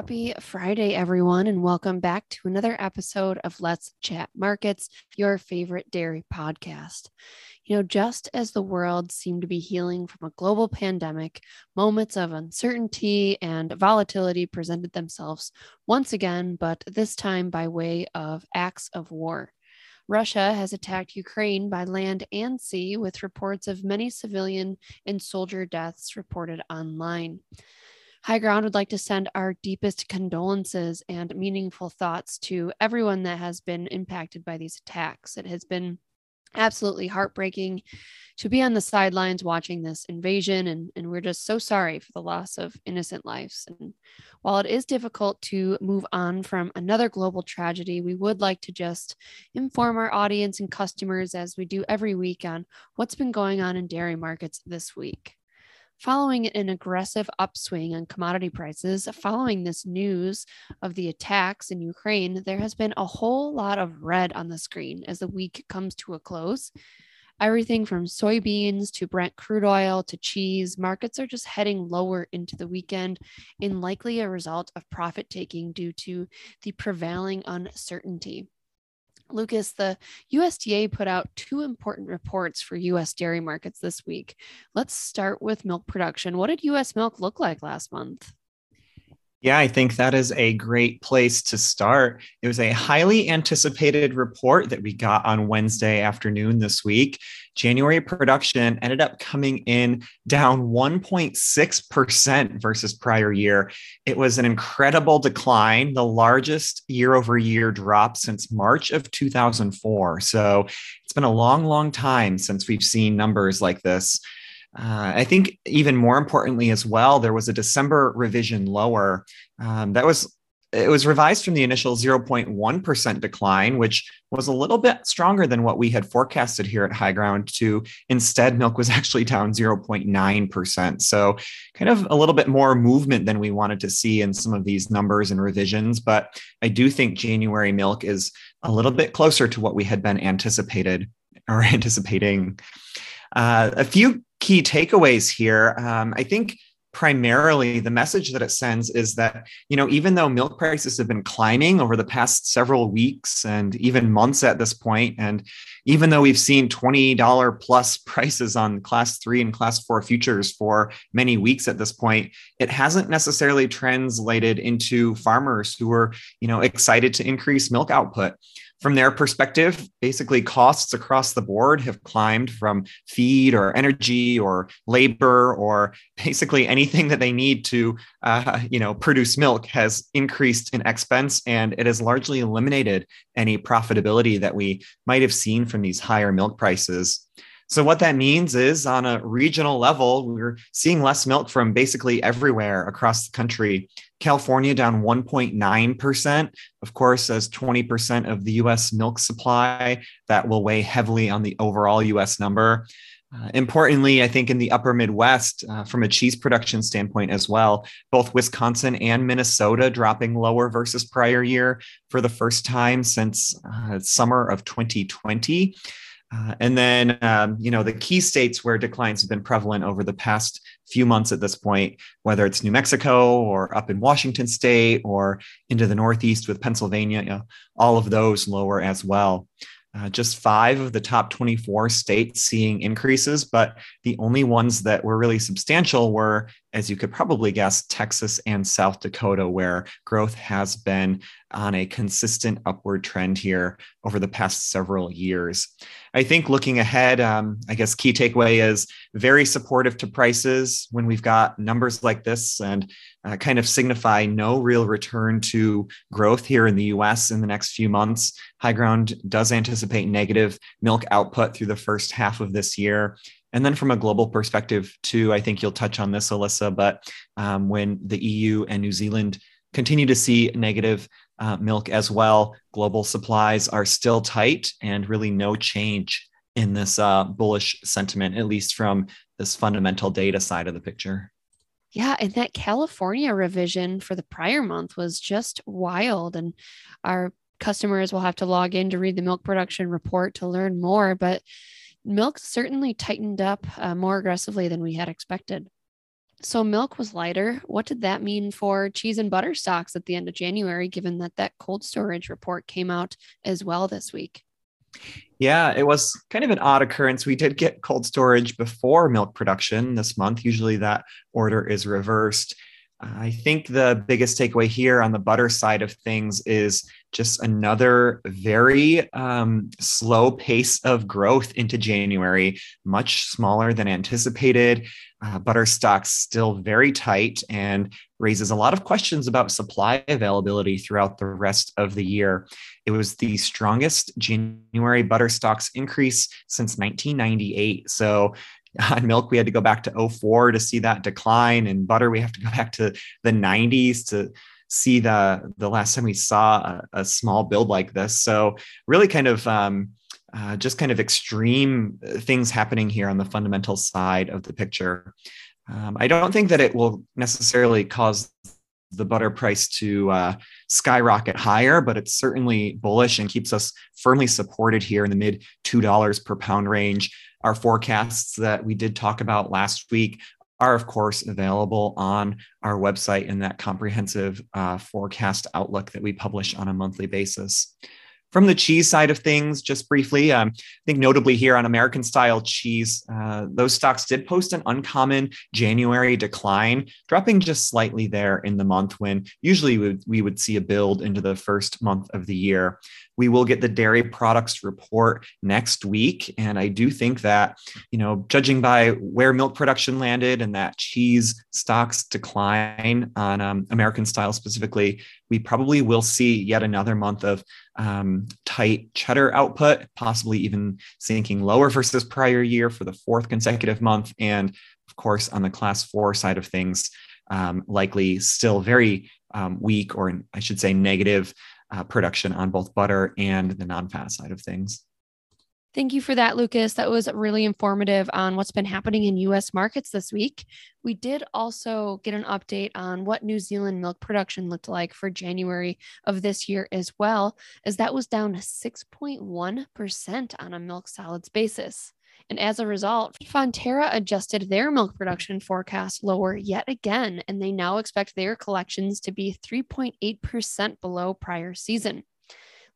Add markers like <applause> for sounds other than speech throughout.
Happy Friday, everyone, and welcome back to another episode of Let's Chat Markets, your favorite dairy podcast. You know, just as the world seemed to be healing from a global pandemic, moments of uncertainty and volatility presented themselves once again, but this time by way of acts of war. Russia has attacked Ukraine by land and sea, with reports of many civilian and soldier deaths reported online. High Ground would like to send our deepest condolences and meaningful thoughts to everyone that has been impacted by these attacks. It has been absolutely heartbreaking to be on the sidelines watching this invasion and, and we're just so sorry for the loss of innocent lives and while it is difficult to move on from another global tragedy we would like to just inform our audience and customers as we do every week on what's been going on in dairy markets this week Following an aggressive upswing in commodity prices, following this news of the attacks in Ukraine, there has been a whole lot of red on the screen as the week comes to a close. Everything from soybeans to Brent crude oil to cheese, markets are just heading lower into the weekend, in likely a result of profit taking due to the prevailing uncertainty. Lucas, the USDA put out two important reports for US dairy markets this week. Let's start with milk production. What did US milk look like last month? Yeah, I think that is a great place to start. It was a highly anticipated report that we got on Wednesday afternoon this week. January production ended up coming in down 1.6% versus prior year. It was an incredible decline, the largest year over year drop since March of 2004. So it's been a long, long time since we've seen numbers like this. Uh, I think even more importantly as well, there was a December revision lower. Um, that was it was revised from the initial 0.1% decline, which was a little bit stronger than what we had forecasted here at High Ground, to instead milk was <laughs> actually down 0.9%. So, kind of a little bit more movement than we wanted to see in some of these numbers and revisions. But I do think January milk is a little bit closer to what we had been anticipated or <laughs> anticipating. Uh, a few key takeaways here. Um, I think primarily the message that it sends is that you know even though milk prices have been climbing over the past several weeks and even months at this point and even though we've seen $20 plus <laughs> prices on class 3 and class 4 futures for many weeks at this point it hasn't necessarily translated into farmers who are you know excited to increase milk output from their perspective, basically costs across the board have climbed from feed or energy or labor or <laughs> basically anything that they need to, uh, you know, produce milk has increased in expense, and it has largely eliminated any profitability that we might have seen from these higher milk prices. So, what that means is on a regional level, we're seeing less milk from basically everywhere across the country. California down 1.9%. Of course, as 20% of the US milk supply, that will weigh heavily on the overall US number. Uh, importantly, I think in the upper Midwest, uh, from a cheese production standpoint as well, both Wisconsin and Minnesota dropping lower versus prior year for the first time since uh, summer of 2020. Uh, and then, um, you know, the key states where declines have been prevalent over the past few months at this point, whether it's New Mexico or up in Washington state or into the Northeast with Pennsylvania, you know, all of those lower as well. Uh, just five of the top 24 states seeing increases, but the only ones that were really substantial were, as you could probably guess, Texas and South Dakota, where growth has been on a consistent upward trend here over the past several years. I think looking ahead, um, I guess key takeaway is very supportive to prices when we've got numbers like this and uh, kind of signify no real return to growth here in the US in the next few months. High Ground does anticipate negative milk output through the first half of this year. And then from a global perspective, too, I think you'll touch on this, Alyssa, but um, when the EU and New Zealand continue to see negative uh, milk as well. Global supplies are still tight and really no change in this uh, bullish sentiment, at least from this fundamental data side of the picture. Yeah, and that California revision for the prior month was just wild. And our customers will have to log in to read the milk production report to learn more. But milk certainly tightened up uh, more aggressively than we had expected. So milk was lighter. What did that mean for cheese and butter stocks at the end of January, given that that cold storage report came out as well this week? Yeah, it was kind of an odd occurrence. We did get cold storage before milk production this month. Usually that order is reversed. I think the biggest takeaway here on the butter side of things is just another very um, slow pace of growth into January, much smaller than anticipated. Uh, butter stocks still very tight and raises a lot of questions about supply availability throughout the rest of the year. It was the strongest January butter stocks increase since 1998. So <laughs> on milk we had to go back to 04 to see that decline and butter we have to go <laughs> back to the 90s to see the the last time we saw a, a small build like this. So really kind of um, uh, just kind of extreme things happening here on the fundamental side of the picture. Um, i don't think that it will necessarily cause the butter price to uh, skyrocket higher, but it's certainly bullish and keeps us firmly supported here in the mid $2 per pound range. Our forecasts that we did talk about last week are, of course, available on our website in that comprehensive uh, forecast outlook that we publish on a monthly basis. From the cheese side of things, just briefly, um, I think notably here on American style cheese, uh, those stocks did post an uncommon January decline, dropping just slightly there in the month when usually we would, we would see a build into the first month of the year. We will get the dairy products report next week. And I do think that, you know, judging by where milk production landed and that cheese stocks decline on um, American style specifically, we probably will see yet another month of um, tight cheddar output, possibly even sinking lower versus prior year for the fourth consecutive month. And of course, on the class four side of things, um, likely still very um, weak, or I should say, negative uh, production on both butter and the non fat side of things. Thank you for that, Lucas. That was really informative on what's been happening in US markets this week. We did also get an update on what New Zealand milk production looked like for January of this year as well, as that was down 6.1% on a milk solids basis. And as a result, Fonterra adjusted their milk production forecast lower yet again, and they now expect their collections to be 3.8% below prior season.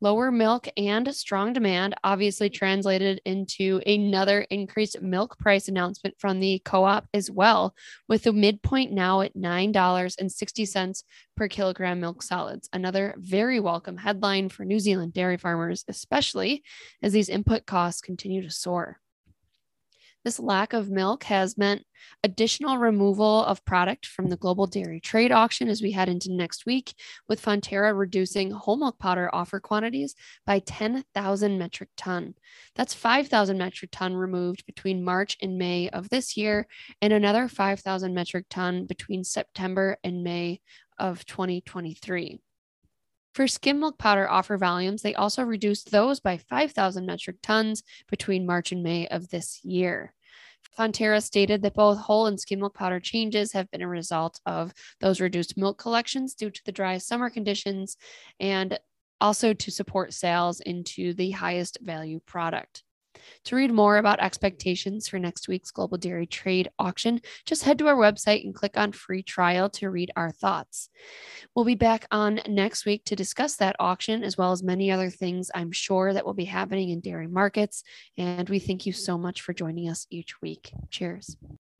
Lower milk and strong demand obviously translated into another increased milk price announcement from the co op as well, with the midpoint now at $9.60 per kilogram milk solids. Another very welcome headline for New Zealand dairy farmers, especially as these input costs continue to soar. This lack of milk has meant additional removal of product from the global dairy trade auction as we head into next week, with Fonterra reducing whole milk powder offer quantities by 10,000 metric ton. That's 5,000 metric ton removed between March and May of this year, and another 5,000 metric ton between September and May of 2023. For skim milk powder offer volumes, they also reduced those by 5,000 metric tons between March and May of this year. Fonterra stated that both whole and skim milk powder changes have been a result of those reduced milk collections due to the dry summer conditions and also to support sales into the highest value product. To read more about expectations for next week's Global Dairy Trade auction, just head to our website and click on free trial to read our thoughts. We'll be back on next week to discuss that auction as well as many other things I'm sure that will be happening in dairy markets. And we thank you so much for joining us each week. Cheers.